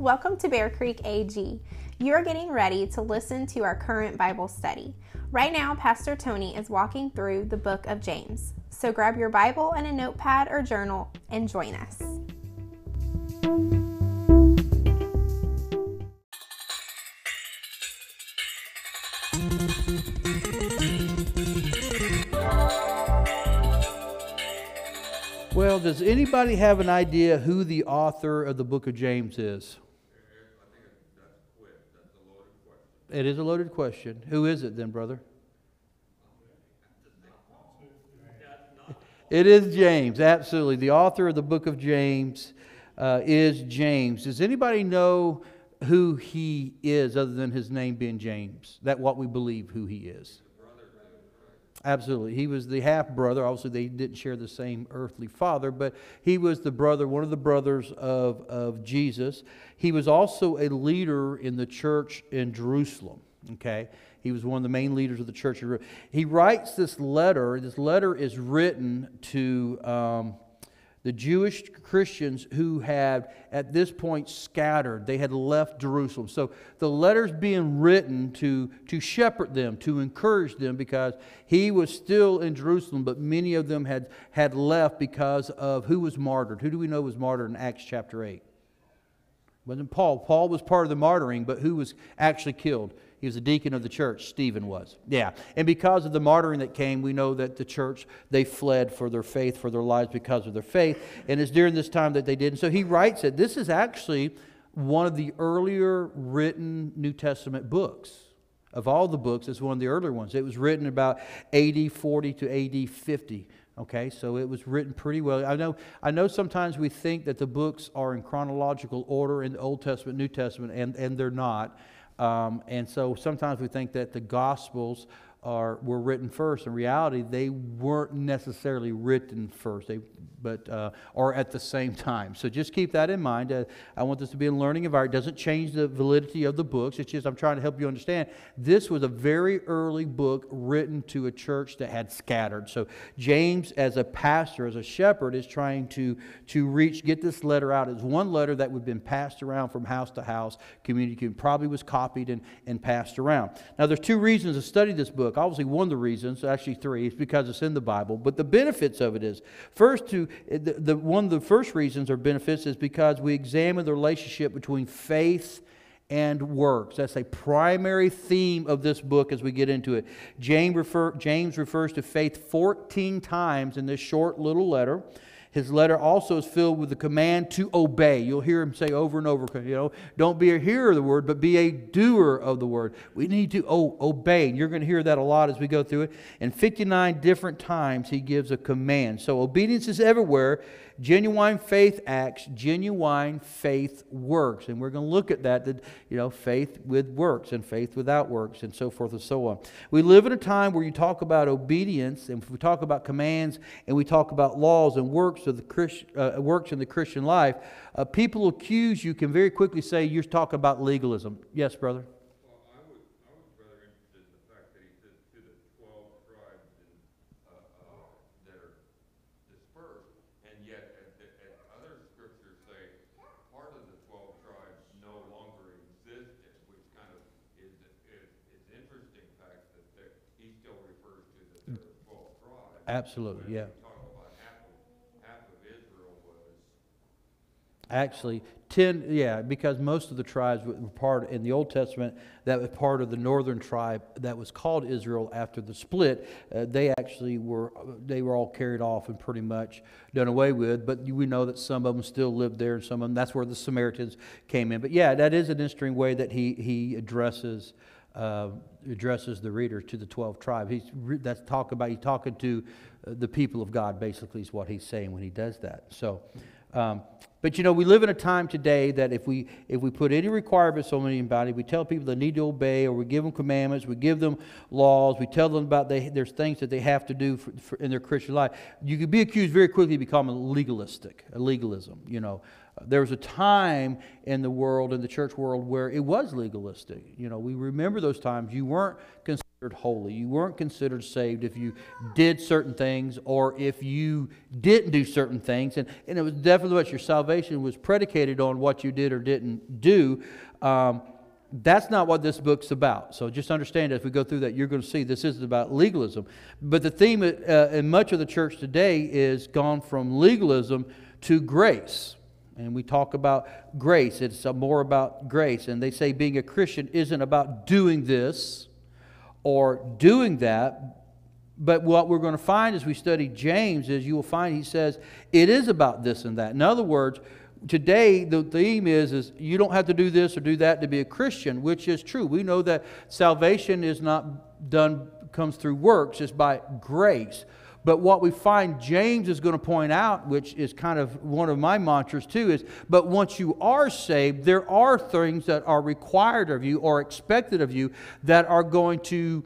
Welcome to Bear Creek AG. You are getting ready to listen to our current Bible study. Right now, Pastor Tony is walking through the book of James. So grab your Bible and a notepad or journal and join us. Well, does anybody have an idea who the author of the book of James is? It is a loaded question. Who is it then, brother? It is James, absolutely. The author of the book of James uh, is James. Does anybody know who he is other than his name being James? That what we believe who he is? Absolutely. He was the half brother. Obviously, they didn't share the same earthly father, but he was the brother, one of the brothers of, of Jesus. He was also a leader in the church in Jerusalem. Okay? He was one of the main leaders of the church. He writes this letter. This letter is written to. Um, the Jewish Christians who had at this point scattered. They had left Jerusalem. So the letter's being written to, to shepherd them, to encourage them, because he was still in Jerusalem, but many of them had, had left because of who was martyred. Who do we know was martyred in Acts chapter 8? It wasn't Paul. Paul was part of the martyring, but who was actually killed? He was a deacon of the church, Stephen was. Yeah. And because of the martyring that came, we know that the church, they fled for their faith, for their lives because of their faith. And it's during this time that they did. And so he writes it. This is actually one of the earlier written New Testament books. Of all the books, it's one of the earlier ones. It was written about AD 40 to AD 50. Okay, so it was written pretty well. I know, I know sometimes we think that the books are in chronological order in the Old Testament, New Testament, and, and they're not. Um, and so sometimes we think that the Gospels are, were written first. In reality, they weren't necessarily written first. They but uh, or at the same time. So just keep that in mind. Uh, I want this to be a learning environment. It doesn't change the validity of the books. It's just I'm trying to help you understand. This was a very early book written to a church that had scattered. So James, as a pastor, as a shepherd, is trying to to reach, get this letter out. It's one letter that would have been passed around from house to house, community, probably was copied and, and passed around. Now there's two reasons to study this book. Obviously, one of the reasons, actually three, is because it's in the Bible. But the benefits of it is first to the, the, one of the first reasons or benefits is because we examine the relationship between faith and works. That's a primary theme of this book as we get into it. James, refer, James refers to faith 14 times in this short little letter. His letter also is filled with the command to obey. You'll hear him say over and over, you know, don't be a hearer of the word, but be a doer of the word. We need to obey. And you're going to hear that a lot as we go through it. And 59 different times he gives a command. So obedience is everywhere. Genuine faith acts, genuine faith works. And we're going to look at that, that, you know, faith with works and faith without works and so forth and so on. We live in a time where you talk about obedience and we talk about commands and we talk about laws and works of the Christ, uh, works in the Christian life, uh, people accuse you can very quickly say you're talking about legalism. Yes, brother? Absolutely, yeah. Actually, ten, yeah, because most of the tribes were part in the Old Testament that was part of the northern tribe that was called Israel after the split. Uh, they actually were they were all carried off and pretty much done away with. But we know that some of them still lived there, and some of them that's where the Samaritans came in. But yeah, that is an interesting way that he he addresses uh, addresses the reader to the 12 tribes. He's, that's talk about, he's talking to uh, the people of God, basically, is what he's saying when he does that. So, um, but you know, we live in a time today that if we if we put any requirements on anybody, we tell people they need to obey, or we give them commandments, we give them laws, we tell them about they, there's things that they have to do for, for in their Christian life. You could be accused very quickly of becoming legalistic, legalism. You know, there was a time in the world, in the church world, where it was legalistic. You know, we remember those times. You weren't considered holy. You weren't considered saved if you did certain things or if you didn't do certain things. And, and it was definitely what your salvation was predicated on what you did or didn't do. Um, that's not what this book's about. So just understand as we go through that, you're going to see this isn't about legalism. But the theme uh, in much of the church today is gone from legalism to grace. And we talk about grace. It's more about grace. And they say being a Christian isn't about doing this or doing that. But what we're going to find as we study James is you will find he says it is about this and that. In other words, today the theme is is you don't have to do this or do that to be a Christian, which is true. We know that salvation is not done comes through works, it's by grace. But what we find James is going to point out, which is kind of one of my mantras too, is but once you are saved, there are things that are required of you or expected of you that are going to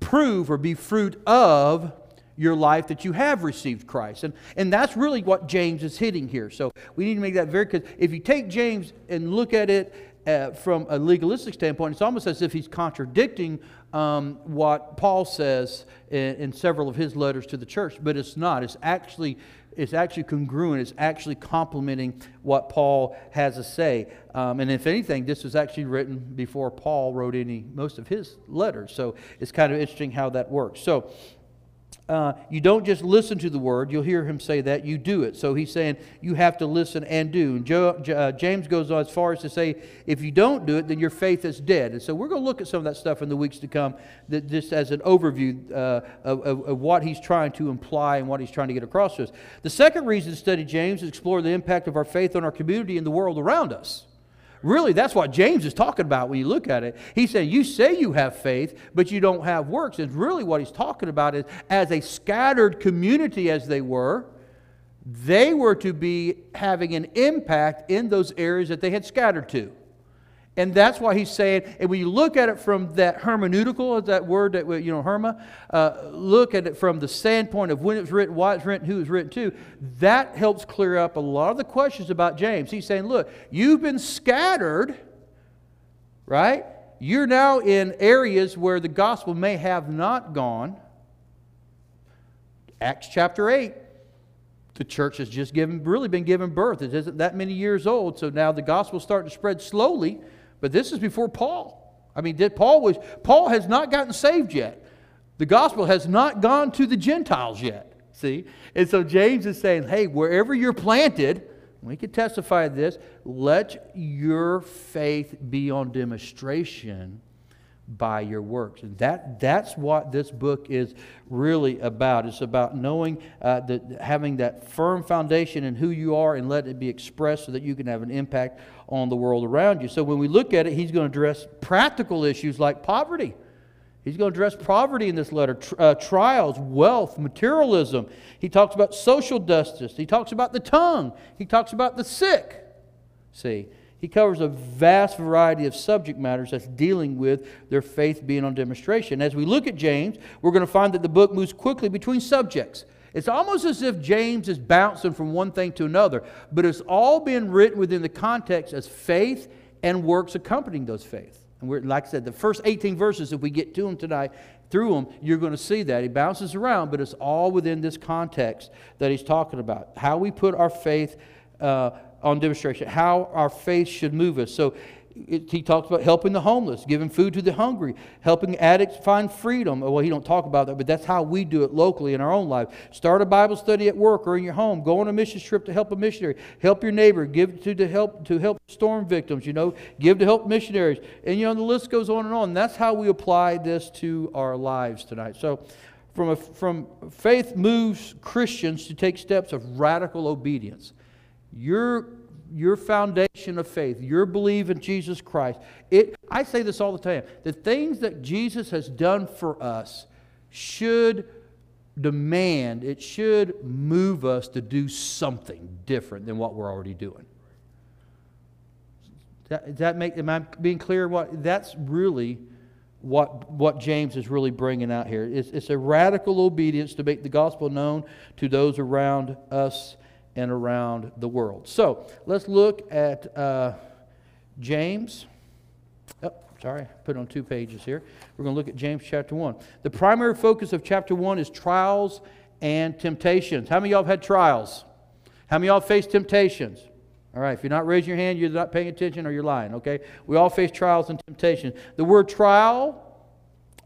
prove or be fruit of your life that you have received Christ. And, and that's really what James is hitting here. So we need to make that very clear. if you take James and look at it uh, from a legalistic standpoint, it's almost as if he's contradicting um, what Paul says in, in, several of his letters to the church, but it's not. It's actually it's actually congruent. It's actually complementing what Paul has to say. Um, and if anything, this was actually written before Paul wrote any most of his letters. So it's kind of interesting how that works. So uh, you don't just listen to the word, you'll hear him say that, you do it. So he's saying you have to listen and do. And Joe, uh, James goes on as far as to say, if you don't do it, then your faith is dead. And so we're going to look at some of that stuff in the weeks to come, that just as an overview uh, of, of, of, what he's trying to imply and what he's trying to get across to us. The second reason to study James is explore the impact of our faith on our community and the world around us. Really, that's what James is talking about when you look at it. He said, You say you have faith, but you don't have works. And really, what he's talking about is as a scattered community as they were, they were to be having an impact in those areas that they had scattered to. And that's why he's saying, and when you look at it from that hermeneutical, that word that, you know, herma, uh, look at it from the standpoint of when it was written, why it's written, who it was written to, that helps clear up a lot of the questions about James. He's saying, look, you've been scattered, right? You're now in areas where the gospel may have not gone. Acts chapter 8, the church has just given, really been given birth. It isn't that many years old, so now the gospel's starting to spread slowly but this is before Paul. I mean, Paul was Paul has not gotten saved yet. The gospel has not gone to the Gentiles yet. See? And so James is saying, hey, wherever you're planted, we can testify to this, let your faith be on demonstration by your works. And that, that's what this book is really about. It's about knowing, uh, that, having that firm foundation in who you are and let it be expressed so that you can have an impact on the world around you. So when we look at it, he's going to address practical issues like poverty. He's going to address poverty in this letter, uh, trials, wealth, materialism. He talks about social justice. He talks about the tongue. He talks about the sick. See, he covers a vast variety of subject matters that's dealing with their faith being on demonstration. As we look at James, we're going to find that the book moves quickly between subjects. It's almost as if James is bouncing from one thing to another, but it's all been written within the context as faith and works accompanying those faith. And we're, like I said, the first 18 verses, if we get to them tonight, through them, you're going to see that. He bounces around, but it's all within this context that he's talking about. How we put our faith uh, on demonstration, how our faith should move us. So it, he talks about helping the homeless, giving food to the hungry, helping addicts find freedom. Well, he don't talk about that, but that's how we do it locally in our own life. Start a Bible study at work or in your home. Go on a mission trip to help a missionary. Help your neighbor. Give to, to help to help storm victims. You know, give to help missionaries, and you know the list goes on and on. That's how we apply this to our lives tonight. So. From, a, from faith moves Christians to take steps of radical obedience. Your, your foundation of faith, your belief in Jesus Christ, it, I say this all the time the things that Jesus has done for us should demand, it should move us to do something different than what we're already doing. That, that make, am I being clear? What, that's really what, what James is really bringing out here. It's, it's a radical obedience to make the gospel known to those around us and around the world. So let's look at uh, James, oh, Sorry, put on two pages here. We're going to look at James chapter 1. The primary focus of chapter 1 is trials and temptations. How many of y'all have had trials? How many of y'all faced temptations? All right, if you're not raising your hand, you're not paying attention or you're lying, okay? We all face trials and temptations. The word trial,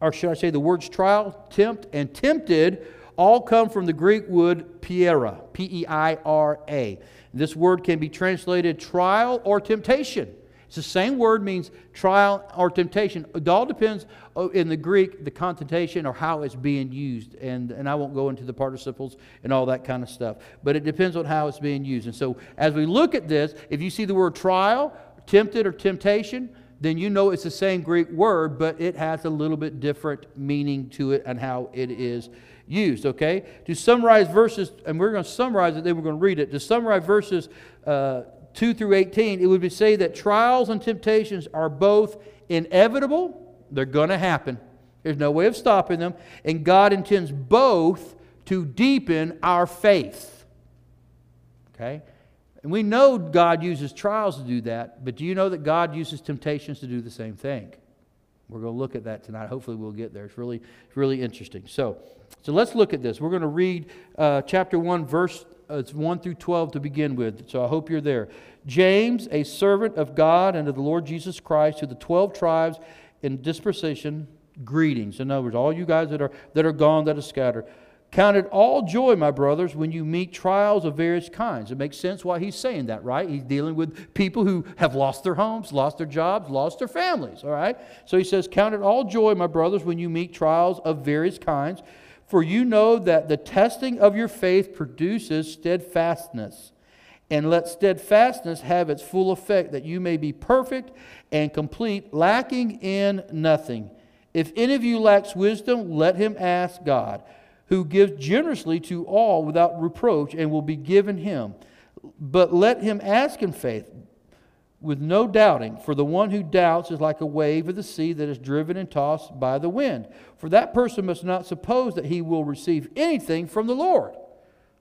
or should I say the words trial, tempt, and tempted all come from the Greek word peira, P E I R A. This word can be translated trial or temptation. It's the same word means trial or temptation. It all depends oh, in the Greek, the connotation or how it's being used. And, and I won't go into the participles and all that kind of stuff. But it depends on how it's being used. And so as we look at this, if you see the word trial, tempted, or temptation, then you know it's the same Greek word, but it has a little bit different meaning to it and how it is used, okay? To summarize verses, and we're going to summarize it, then we're going to read it. To summarize verses uh, 2 through 18, it would be say that trials and temptations are both inevitable, they're going to happen. There's no way of stopping them, and God intends both to deepen our faith. Okay? And we know God uses trials to do that, but do you know that God uses temptations to do the same thing? We're going to look at that tonight. Hopefully, we'll get there. It's really, it's really interesting. So, so let's look at this. We're going to read uh, chapter 1, verse uh, 1 through 12 to begin with. So I hope you're there. James, a servant of God and of the Lord Jesus Christ, to the 12 tribes in dispersation, greetings. In other words, all you guys that are, that are gone, that are scattered. Count it all joy, my brothers, when you meet trials of various kinds. It makes sense why he's saying that, right? He's dealing with people who have lost their homes, lost their jobs, lost their families, all right? So he says, Count it all joy, my brothers, when you meet trials of various kinds for you know that the testing of your faith produces steadfastness. And let steadfastness have its full effect, that you may be perfect and complete, lacking in nothing. If any of you lacks wisdom, let him ask God, who gives generously to all without reproach, and will be given him. But let him ask in faith with no doubting, for the one who doubts is like a wave of the sea that is driven and tossed by the wind. For that person must not suppose that he will receive anything from the Lord.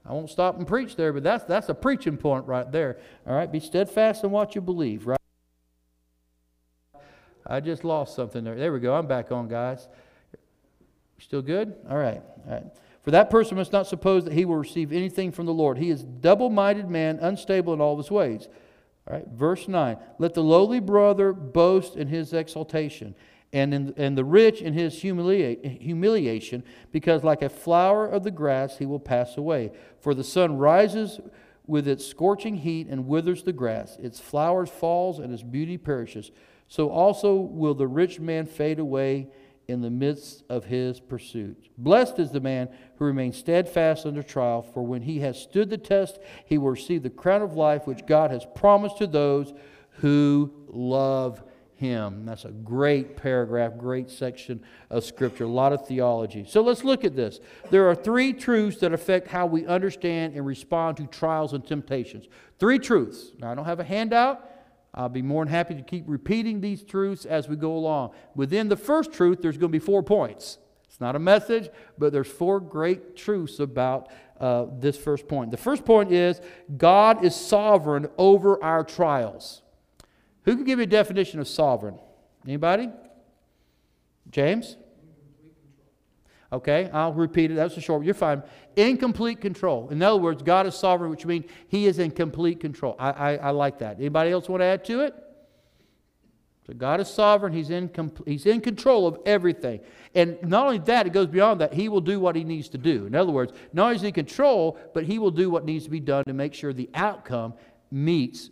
I won't stop and preach there, but that's, that's a preaching point right there. All right, be steadfast in what you believe, right? I just lost something there. There we go. I'm back on, guys. Still good? All right. All right. For that person must not suppose that he will receive anything from the Lord. He is double minded man, unstable in all his ways. Verse 9. Let the lowly brother boast in his exaltation, and, in, and the rich in his humilia- humiliation, because like a flower of the grass he will pass away. For the sun rises with its scorching heat and withers the grass, its flowers falls, and its beauty perishes. So also will the rich man fade away in the midst of his pursuit. Blessed is the man who remains steadfast under trial, for when he has stood the test, he will receive the crown of life which God has promised to those who love him. That's a great paragraph, great section of Scripture, a lot of theology. So let's look at this. There are three truths that affect how we understand and respond to trials and temptations. Three truths. Now, I don't have a handout. I'll be more than happy to keep repeating these truths as we go along. Within the first truth, there's going to be four points. It's not a message, but there's four great truths about uh, this first point. The first point is God is sovereign over our trials. Who can give me a definition of sovereign? Anybody? James? Okay, I'll repeat it. That's a short. You're fine. Incomplete control. In other words, God is sovereign, which means He is in complete control. I, I, I like that. Anybody else want to add to it? So God is sovereign. He's in, he's in control of everything. And not only that, it goes beyond that. He will do what He needs to do. In other words, not only is He in control, but He will do what needs to be done to make sure the outcome meets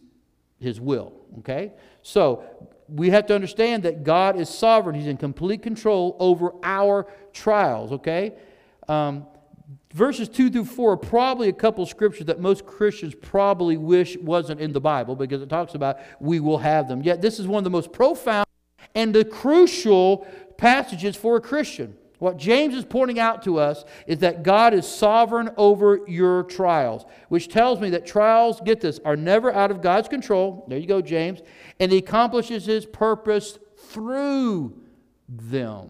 His will. Okay? So we have to understand that God is sovereign. He's in complete control over our trials, okay? Um, verses 2 through 4 are probably a couple scriptures that most Christians probably wish wasn't in the Bible because it talks about we will have them. Yet this is one of the most profound and the crucial passages for a Christian. What James is pointing out to us is that God is sovereign over your trials, which tells me that trials, get this, are never out of God's control. There you go, James. And He accomplishes His purpose through them.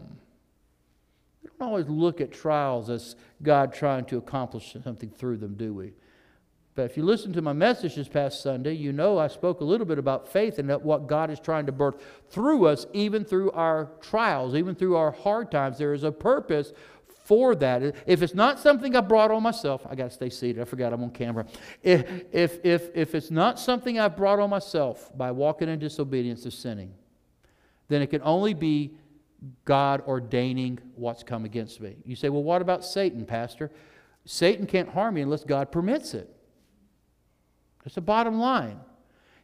We don't always look at trials as God trying to accomplish something through them, do we? But if you listen to my message this past Sunday, you know I spoke a little bit about faith and what God is trying to birth through us, even through our trials, even through our hard times. There is a purpose for that. If it's not something I brought on myself, I got to stay seated. I forgot I'm on camera. If, if, if, if it's not something I've brought on myself by walking in disobedience of sinning, then it can only be God ordaining what's come against me. You say, well, what about Satan, Pastor? Satan can't harm me unless God permits it. That's the bottom line.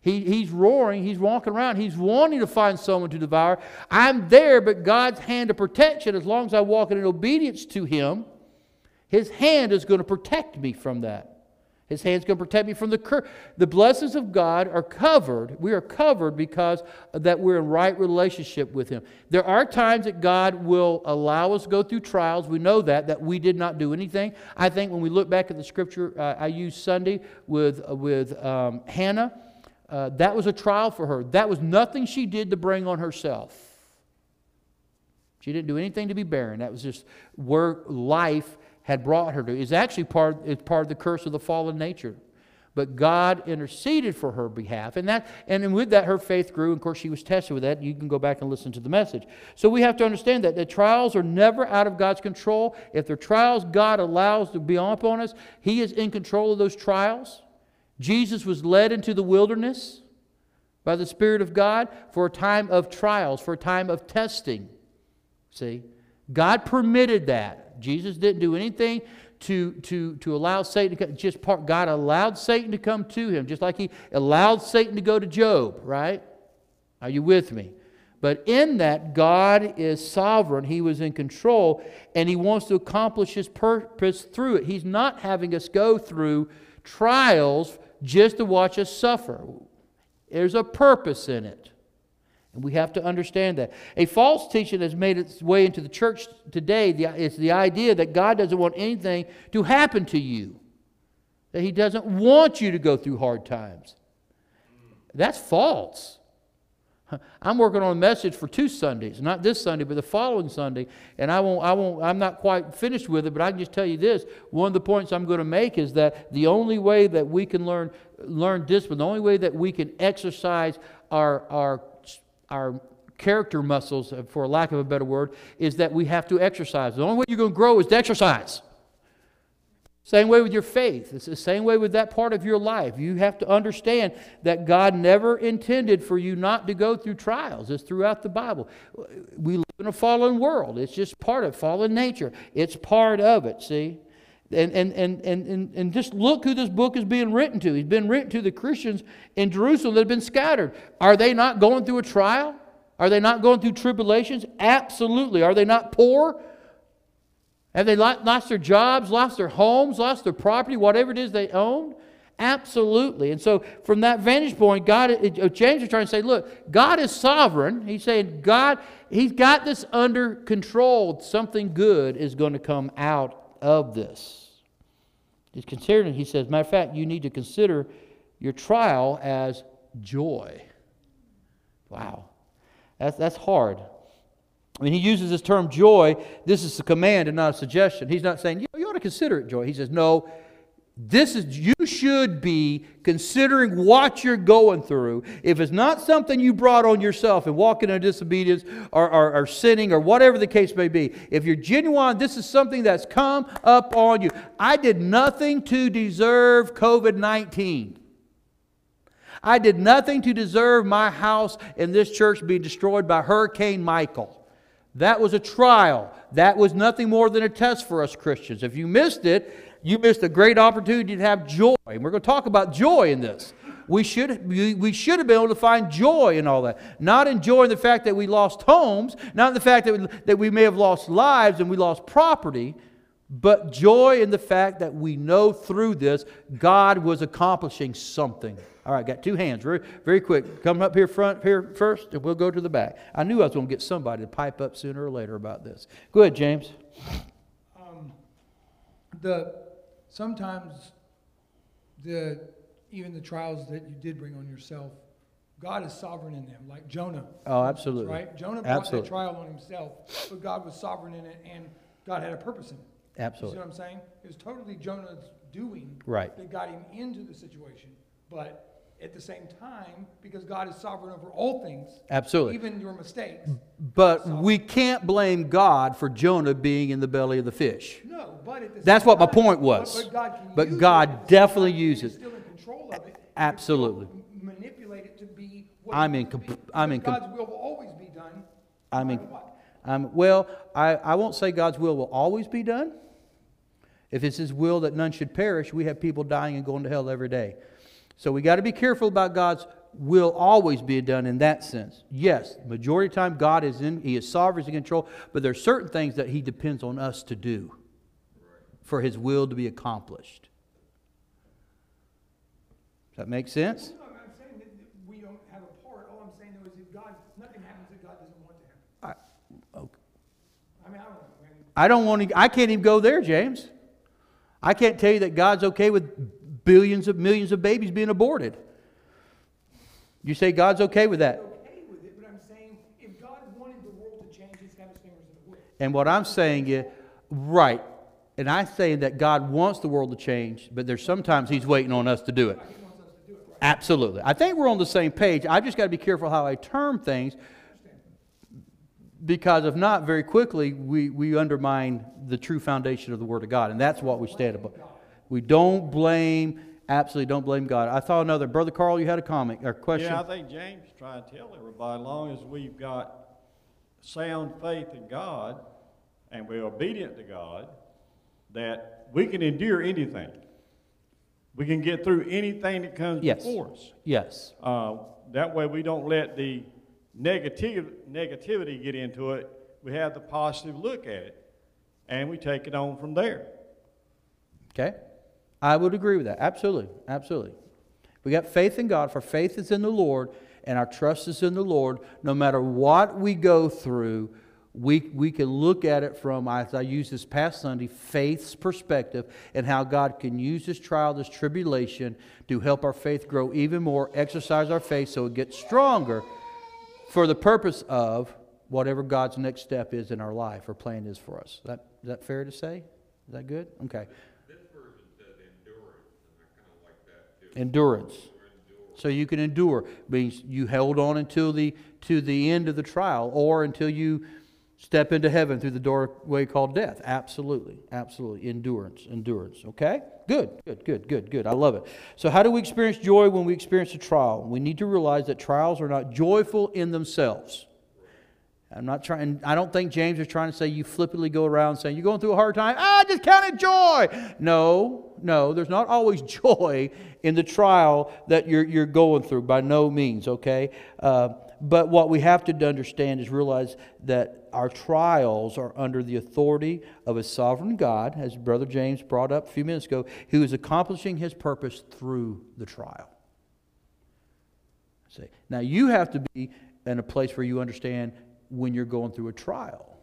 He, he's roaring, he's walking around, he's wanting to find someone to devour. I'm there, but God's hand of protection, as long as I walk in obedience to Him, His hand is going to protect me from that. His hand's going to protect me from the curse. The blessings of God are covered. We are covered because that we're in right relationship with Him. There are times that God will allow us go through trials. We know that that we did not do anything. I think when we look back at the scripture uh, I used Sunday with uh, with um, Hannah, uh, that was a trial for her. That was nothing she did to bring on herself. She didn't do anything to be barren. That was just where life had brought her to. is actually part, it's part of the curse of the fallen nature. But God interceded for her behalf. And, that, and with that, her faith grew. And of course, she was tested with that. You can go back and listen to the message. So we have to understand that the trials are never out of God's control. If they're trials God allows to be upon us, He is in control of those trials. Jesus was led into the wilderness by the Spirit of God for a time of trials, for a time of testing. See? God permitted that. Jesus didn't do anything to, to, to allow Satan to come. Just part, God allowed Satan to come to him, just like he allowed Satan to go to Job, right? Are you with me? But in that, God is sovereign. He was in control, and He wants to accomplish His purpose through it. He's not having us go through trials just to watch us suffer. There's a purpose in it. And we have to understand that. A false teaching has made its way into the church today. It's the idea that God doesn't want anything to happen to you, that He doesn't want you to go through hard times. That's false. I'm working on a message for two Sundays, not this Sunday, but the following Sunday, and I won't, I won't, I'm not quite finished with it, but I can just tell you this. One of the points I'm going to make is that the only way that we can learn, learn discipline, the only way that we can exercise our, our our character muscles, uh, for lack of a better word, is that we have to exercise. The only way you're going to grow is to exercise. Same way with your faith. It's the same way with that part of your life. You have to understand that God never intended for you not to go through trials. It's throughout the Bible. We live in a fallen world. It's just part of fallen nature. It's part of it, see? And, and, and, and, and just look who this book is being written to. He's been written to the Christians in Jerusalem that have been scattered. Are they not going through a trial? Are they not going through tribulations? Absolutely. Are they not poor? Have they lost their jobs, lost their homes, lost their property, whatever it is they own? Absolutely. And so, from that vantage point, God, James is trying to say, look, God is sovereign. He's saying, God, He's got this under control. Something good is going to come out of this. He's considering, he says, matter of fact, you need to consider your trial as joy. Wow. That's, that's hard. Mean, he uses this term joy. This is a command and not a suggestion. He's not saying, you, you ought to consider it joy. He says, no, this is you should be considering what you're going through. If it's not something you brought on yourself and walking in disobedience or, or, or, sinning or whatever the case may be if you're genuine this is something that's come up on you. I did nothing to deserve covid-19 i did nothing to deserve my house and this church being destroyed by hurricane michael. That was a trial. That was nothing more than a test for us christians. If you missed it you missed a great opportunity to have joy. And we're going to talk about joy in this. We should, we should have been able to find joy in all that. Not enjoying the fact that we lost homes, not in the fact that we, that we may have lost lives and we lost property, but joy in the fact that we know through this God was accomplishing something. All right, got two hands, very, very quick. Come up here front here first, and we'll go to the back. I knew I was going to get somebody to pipe up sooner or later about this. Go ahead, James. Um, the sometimes the even the trials that you did bring on yourself, God is sovereign in them, like Jonah. Oh, absolutely. Right? Jonah brought absolutely. that trial on himself, but God was sovereign in it, and God had a purpose in it. Absolutely. You see what I'm saying? It was totally Jonah's doing. Right. that got him into the situation. But at the same time, because God is sovereign over all things, Absolutely. even your mistakes. But we can't blame God for Jonah being in the belly of the fish. No, but at the That's what my time- point was. But, God can But use God it at the same definitely uses- He's still in control of it. Absolutely. Manipulate it to be what I'm in comp- I'm in comp- God's will will always be done. I'm in-. Um, well, I, I won't say God's will will always be done. If it's His will that none should perish, we have people dying and going to hell every day. So we got to be careful about God's will always be done in that sense. Yes, majority of the time God is in, He is sovereign, in control, but there are certain things that He depends on us to do for His will to be accomplished. Does that make sense? I'm saying that we don't have a part. All I'm saying though is if God, nothing happens that God doesn't want to happen. I, okay. I mean, I don't know. man. I don't want to, I can't even go there, James. I can't tell you that God's okay with billions of millions of babies being aborted. You say God's okay with that. And what I'm saying is, right. And I'm saying that God wants the world to change, but there's sometimes He's waiting on us to do it. Absolutely. I think we're on the same page. I just got to be careful how I term things because if not, very quickly, we, we undermine the true foundation of the Word of God. And that's what we stand about. We don't blame, absolutely don't blame God. I thought another. Brother Carl, you had a comment or question? Yeah, I think James is trying to tell everybody, as long as we've got sound faith in God and we're obedient to God, that we can endure anything. We can get through anything that comes Yes. before us. Yes. Uh, that way, we don't let the negative negativity get into it. We have the positive look at it, and we take it on from there. Okay? I would agree with that. Absolutely. Absolutely. We got faith in God, for faith is in the Lord, and our trust is in the Lord. No matter what we go through, we, we can look at it from, as I used this past Sunday, faith's perspective and how God can use this trial, this tribulation, to help our faith grow even more, exercise our faith so it gets stronger for the purpose of whatever God's next step is in our life or plan is for us. Is that, is that fair to say? Is that good? Okay. This version says endurance, and I kind of like that too. Endurance. So you can endure means you held on until the to the end of the trial or until you step into heaven through the doorway called death. Absolutely. Absolutely. Endurance. Endurance. Okay? Good. Good. Good. Good. Good. I love it. So how do we experience joy when we experience a trial? We need to realize that trials are not joyful in themselves. I'm not trying, I don't think James is trying to say you flippantly go around saying, You're going through a hard time. Ah, just count it joy. No, no, there's not always joy in the trial that you're, you're going through, by no means, okay? Uh, but what we have to understand is realize that our trials are under the authority of a sovereign God, as Brother James brought up a few minutes ago, who is accomplishing his purpose through the trial. Now you have to be in a place where you understand when you're going through a trial.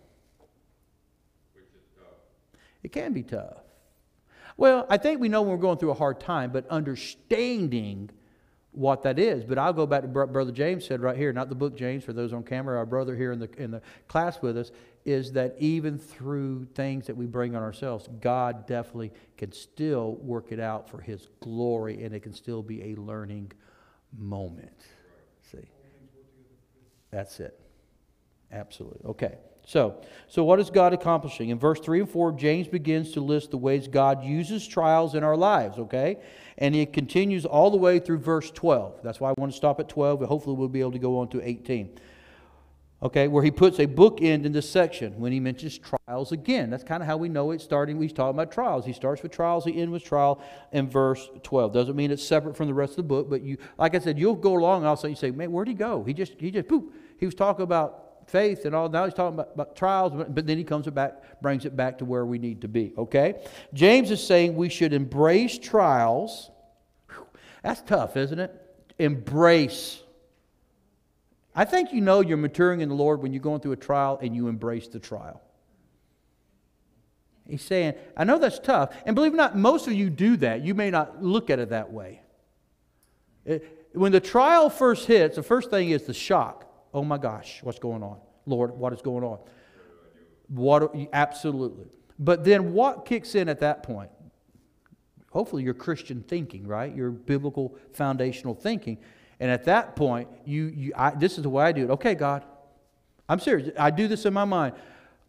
which is tough. It can be tough. Well, I think we know when we're going through a hard time, but understanding what that is. But I'll go back to Bro- Brother James said right here, not the book James, for those on camera, our brother here in the, in the class with us, is that even through things that we bring on ourselves, God definitely can still work it out for His glory, and it can still be a learning moment. See? That's it. Absolutely. Okay. So, so what is God accomplishing? In verse 3 and 4, James begins to list the ways God uses trials in our lives, okay? And he continues all the way through verse 12. That's why I want to stop at 12, but hopefully we'll be able to go on to 18. Okay, where he puts a bookend in this section when he mentions trials again. That's kind of how we know it's starting. He's talking about trials. He starts with trials, he ends with trial in verse 12. Doesn't mean it's separate from the rest of the book, but you, like I said, you'll go along and all of a sudden you say, man, where'd he go? He just, he just, poop. He was talking about faith and all. Now he's talking about, about trials, but, but then he comes back, brings it back to where we need to be. Okay? James is saying we should embrace trials. Whew, that's tough, isn't it? Embrace. I think you know you're maturing in the Lord when you're going through a trial and you embrace the trial. He's saying, I know that's tough. And believe it or not, most of you do that. You may not look at it that way. It- when the trial first hits, the first thing is the shock. Oh my gosh, what's going on? Lord, what is going on? What, absolutely. But then what kicks in at that point? hopefully your Christian thinking, right? Your biblical foundational thinking. And at that point, you, you I, this is the way I do it. Okay, God, I'm serious. I do this in my mind.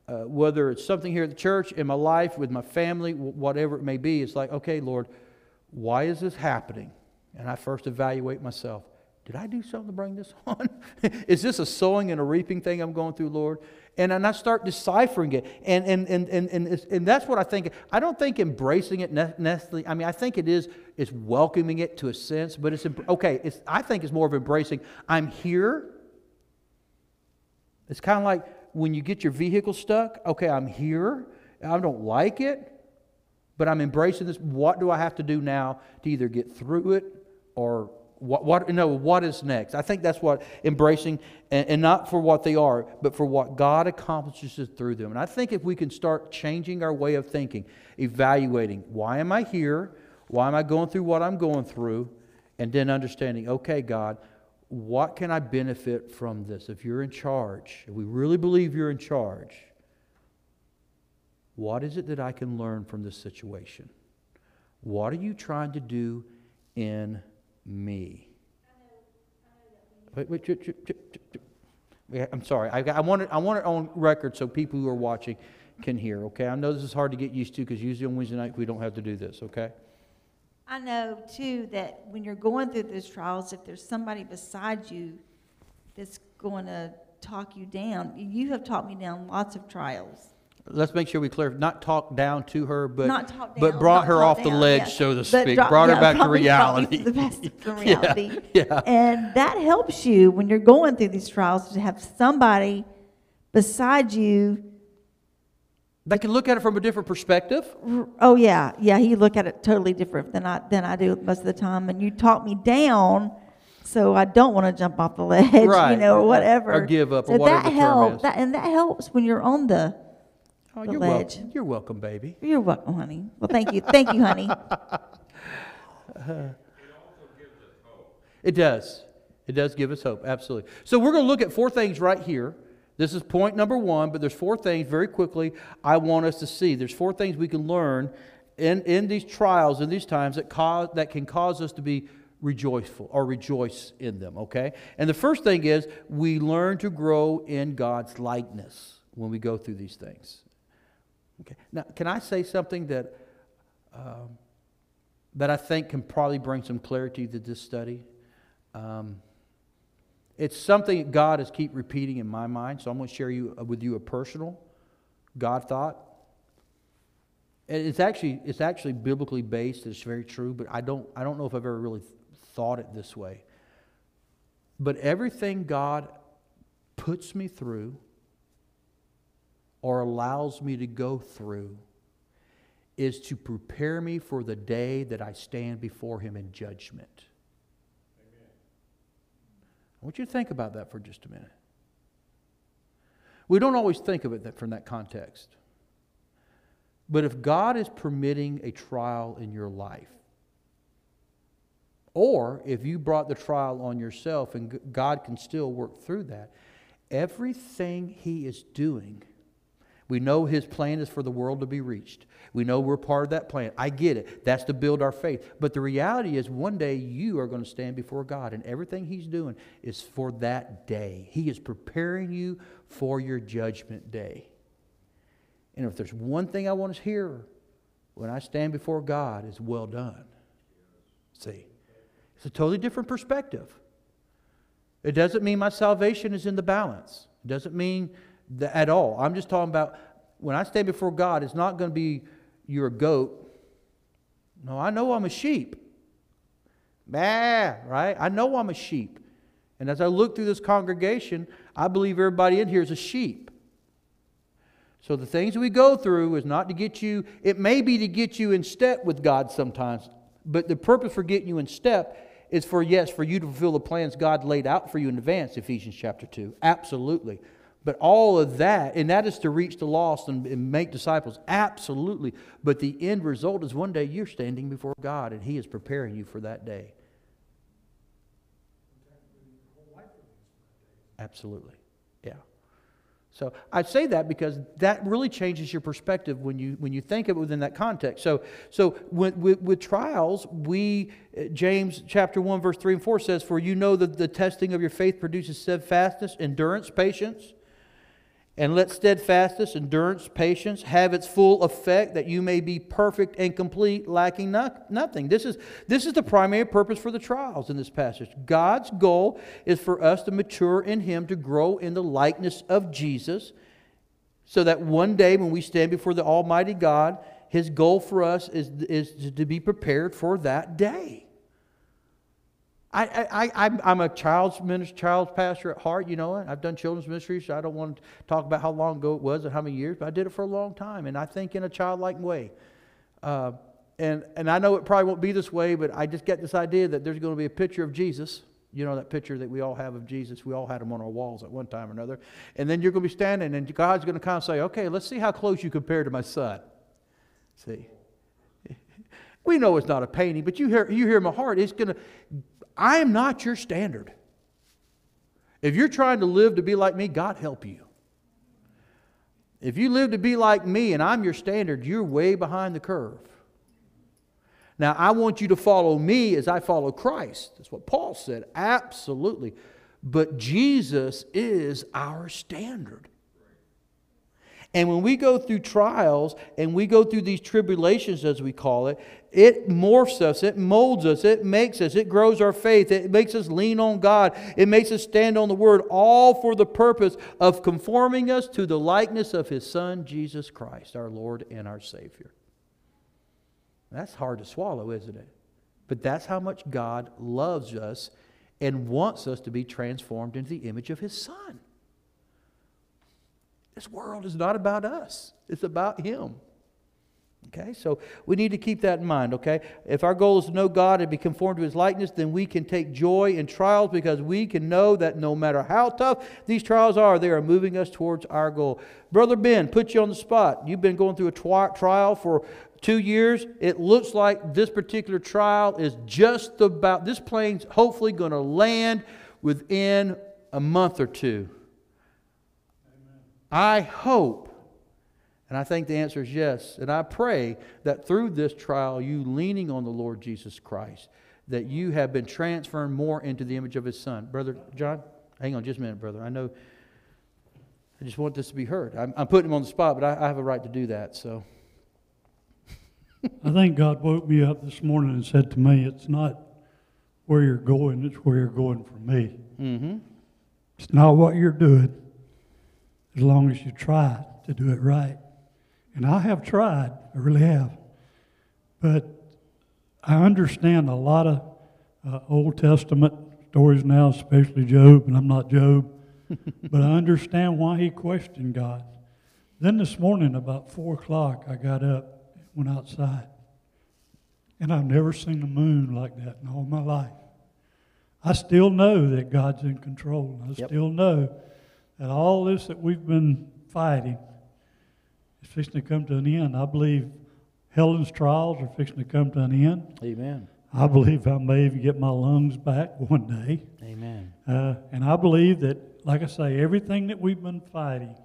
Uh, whether it's something here at the church, in my life, with my family, whatever it may be, it's like, okay, Lord, why is this happening? And I first evaluate myself. Did I do something to bring this on? is this a sowing and a reaping thing I'm going through, Lord? And, and I start deciphering it. And, and, and, and, and, and that's what I think. I don't think embracing it necessarily, I mean, I think it is it's welcoming it to a sense, but it's, okay, it's, I think it's more of embracing. I'm here. It's kind of like when you get your vehicle stuck. Okay, I'm here. I don't like it, but I'm embracing this. What do I have to do now to either get through it or what, what, what is next? I think that's what embracing, and, and, not for what they are, but for what God accomplishes through them. And I think if we can start changing our way of thinking, evaluating why am I here? Why am I going through what I'm going through? And then understanding, okay, God, what can I benefit from this? If you're in charge, if we really believe you're in charge, what is it that I can learn from this situation? What are you trying to do in me. Wait, wait, I'm sorry. I, I, want it, I want it on record so people who are watching can hear, okay? I know this is hard to get used to because usually on Wednesday night we don't have to do this, okay? I know, too, that when you're going through those trials, if there's somebody beside you that's going to talk you down, you have talked me down lots of trials let's make sure we clear, not talk down to her, but, Not talk but brought her off the ledge, yeah. so to speak. drop- brought her yeah, back to reality. the best of the Yeah, yeah. And that helps you when you're going through these trials to have somebody beside you. They can look at it from a different perspective. Oh yeah, yeah. He look at it totally different than I than I do most of the time. And you talk me down, so I don't want to jump off the ledge, Right. you know, or whatever. Or give up, or whatever that helps. That and that helps when you're on the. Oh, The you're, ledge. welcome. you're welcome, baby. You're welcome, oh, honey. Well, thank you, thank you, honey. It does. It does give us hope, absolutely. So we're going to look at four things right here. This is point number one, but there's four things very quickly I want us to see. There's four things we can learn in, in these trials, in these times, that, cause, that can cause us to be rejoiceful or rejoice in them, okay? And the first thing is we learn to grow in God's likeness when we go through these things. Okay. Now, can I say something that, um, that I think can probably bring some clarity to this study? Um, it's something that God has keep repeating in my mind, so I'm going to share you, uh, with you a personal God thought. And It's actually, it's actually biblically based. It's very true, but I don't, I don't know if I've ever really thought it this way. But everything God puts me through or allows me to go through is to prepare me for the day that I stand before Him in judgment. Amen. I want you to think about that for just a minute. We don't always think of it from that context. But if God is permitting a trial in your life, or if you brought the trial on yourself and God can still work through that, everything He is doing, we know His plan is for the world to be reached. We know we're part of that plan. I get it. That's to build our faith. But the reality is, one day you are going to stand before God, and everything He's doing is for that day. He is preparing you for your judgment day. And if there's one thing I want to hear when I stand before God, is well done. See, it's a totally different perspective. It doesn't mean my salvation is in the balance. It doesn't mean that at all. I'm just talking about when I stand before God, it's not going to be you're a goat. No, I know I'm a sheep. Bah, right? I know I'm a sheep. And as I look through this congregation, I believe everybody in here is a sheep. So the things we go through is not to get you, it may be to get you in step with God sometimes, but the purpose for getting you in step is for, yes, for you to fulfill the plans God laid out for you in advance, Ephesians chapter 2. Absolutely. But all of that, and that is to reach the lost and, and make disciples. Absolutely. But the end result is one day you're standing before God and He is preparing you for that day. Absolutely. Yeah. So I say that because that really changes your perspective when you when you think of it within that context. So so with, with, with trials, we uh, James chapter one verse three and four says, "For you know that the testing of your faith produces steadfastness, endurance, patience." And let steadfastness, endurance, patience have its full effect, that you may be perfect and complete, lacking no- nothing. This is, this is the primary purpose for the trials in this passage. God's goal is for us to mature in Him, to grow in the likeness of Jesus, so that one day when we stand before the Almighty God, His goal for us is, is to be prepared for that day. I, I, I'm a child's minister, child's pastor at heart, you know. I've done children's ministry, so I don't want to talk about how long ago it was and how many years, but I did it for a long time, and I think in a childlike way. Uh, and, and I know it probably won't be this way, but I just get this idea that there's going to be a picture of Jesus. You know that picture that we all have of Jesus. We all had him on our walls at one time or another. And then you're going to be standing, and God's going to kind of say, okay, let's see how close you compare to my son. See? We know it's not a painting, but you hear, you hear my heart. It's going to I am not your standard. If you're trying to live to be like me, God help you. If you live to be like me and I'm your standard, you're way behind the curve. Now, I want you to follow me as I follow Christ. That's what Paul said. Absolutely. But Jesus is our standard. And when we go through trials and we go through these tribulations, as we call it, it morphs us, it molds us, it makes us, it grows our faith, it makes us lean on God, it makes us stand on the Word, all for the purpose of conforming us to the likeness of His Son, Jesus Christ, our Lord and our Savior. That's hard to swallow, isn't it? But that's how much God loves us and wants us to be transformed into the image of His Son. This world is not about us, it's about Him. Okay, so we need to keep that in mind, okay? If our goal is to know God and be conformed to His likeness, then we can take joy in trials because we can know that no matter how tough these trials are, they are moving us towards our goal. Brother Ben, put you on the spot. You've been going through a twi- trial for two years. It looks like this particular trial is just about, this plane's hopefully going to land within a month or two. I hope, and I think the answer is yes, and I pray that through this trial, you leaning on the Lord Jesus Christ, that you have been transferred more into the image of His Son. Brother John, hang on just a minute, brother. I know, I just want this to be heard. I'm, I'm putting him on the spot, but I, I have a right to do that, so. I think God woke me up this morning and said to me, It's not where you're going, it's where you're going for me. Mm-hmm. It's not what you're doing, as long as you try to do it right. And I have tried, I really have. But I understand a lot of uh, Old Testament stories now, especially Job, and I'm not Job, but I understand why he questioned God. Then this morning, about 4 o'clock, I got up went outside. And I've never seen a moon like that in all my life. I still know that God's in control. I Yep. still know that all this that we've been fighting is fixing to come to an end. I believe Helen's trials are fixing to come to an end. Amen. I believe I may even get my lungs back one day. Amen. Uh, and I believe that, like I say, everything that we've been fighting,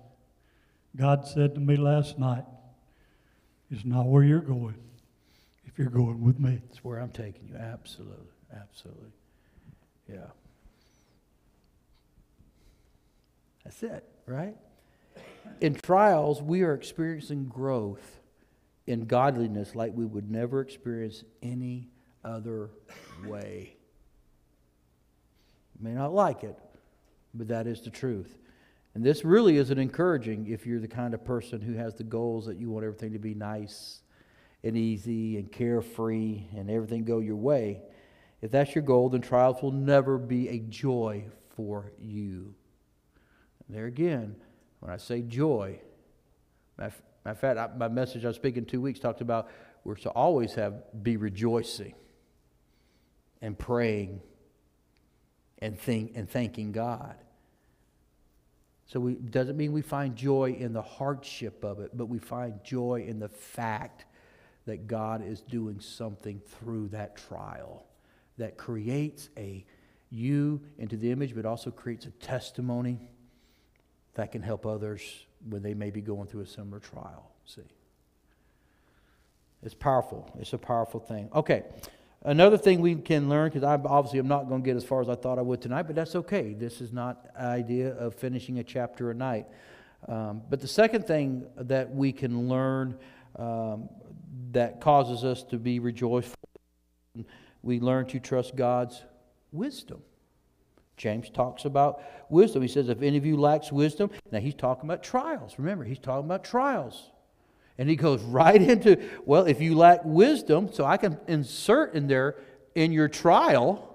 God said to me last night, is not where you're going if you're going with me. It's where I'm taking you. Absolutely. Absolutely. Yeah. That's it, right? In trials, we are experiencing growth in godliness like we would never experience any other way. May not like it, but that is the truth. And this really isn't encouraging if you're the kind of person who has the goals that you want everything to be nice and easy and carefree and everything go your way. If that's your goal, then trials will never be a joy for you. There again, when I say joy, matter of fact, I- my message I was speaking two weeks talked about we're to always have be rejoicing and praying and think and thanking God. So we doesn't mean we find joy in the hardship of it, but we find joy in the fact that God is doing something through that trial that creates a you into the image, but also creates a testimony that can help others when they may be going through a similar trial. See? It's powerful. It's a powerful thing. Okay. Another thing we can learn, because I obviously am not going to get as far as I thought I would tonight, but that's okay. This is not idea of finishing a chapter a night. Um, but the second thing that we can learn um, that causes us to be rejoiceful, we learn to trust God's wisdom. James talks about wisdom. He says, if any of you lacks wisdom, now he's talking about trials. Remember, he's talking about trials. And he goes right into, well, if you lack wisdom, so I can insert in there in your trial,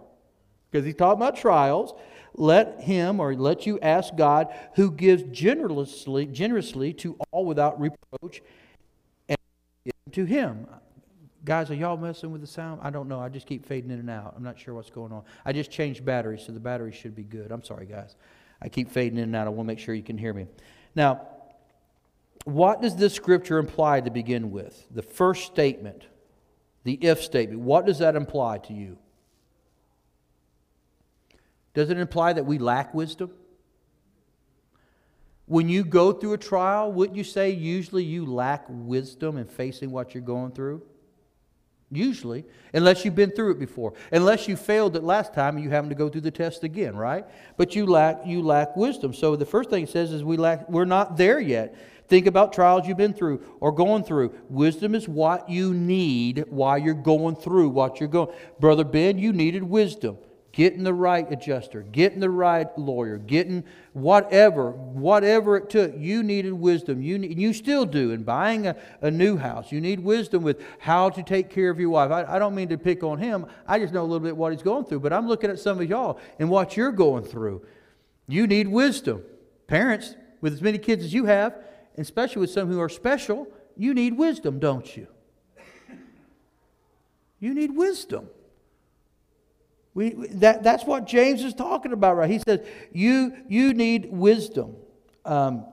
because he's talking about trials, let him or let you ask God who gives generously, generously to all without reproach and to him. Guys, are y'all messing with the sound? I don't know. I just keep fading in and out. I'm not sure what's going on. I just changed batteries, so the battery should be good. I'm sorry, guys. I keep fading in and out. I want to make sure you can hear me. Now, what does this scripture imply to begin with? The first statement, the if statement, what does that imply to you? Does it imply that we lack wisdom? When you go through a trial, wouldn't you say usually you lack wisdom in facing what you're going through? Usually, unless you've been through it before. Unless you failed it last time and you having to go through the test again, right? But you lack you lack wisdom. So the first thing it says is we lack we're not there yet. Think about trials you've been through or going through. Wisdom is what you need while you're going through what you're going. Brother Ben, you needed wisdom getting the right adjuster, getting the right lawyer, getting whatever, whatever it took. You needed wisdom. You, need, you still do in buying a, a new house. You need wisdom with how to take care of your wife. I, I don't mean to pick on him. I just know a little bit what he's going through. But I'm looking at some of y'all and what you're going through. You need wisdom. Parents, with as many kids as you have, especially with some who are special, you need wisdom, don't you? You need wisdom. We, that, that's what James is talking about, right? He says, You, you need wisdom um,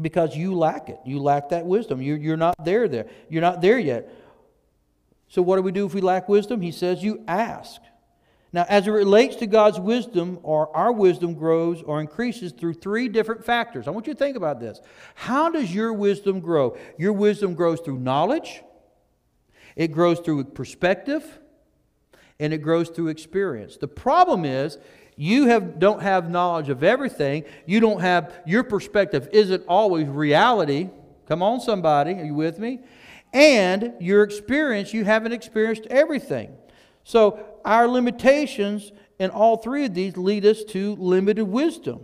because you lack it. You lack that wisdom. You, you're not there, there. You're not there yet. So, what do we do if we lack wisdom? He says, You ask. Now, as it relates to God's wisdom, or our wisdom grows or increases through three different factors. I want you to think about this. How does your wisdom grow? Your wisdom grows through knowledge, it grows through perspective, and it grows through experience. The problem is you have, don't have knowledge of everything. You don't have, your perspective isn't always reality. Come on, somebody, are you with me? And your experience, you haven't experienced everything. So our limitations in all three of these lead us to limited wisdom.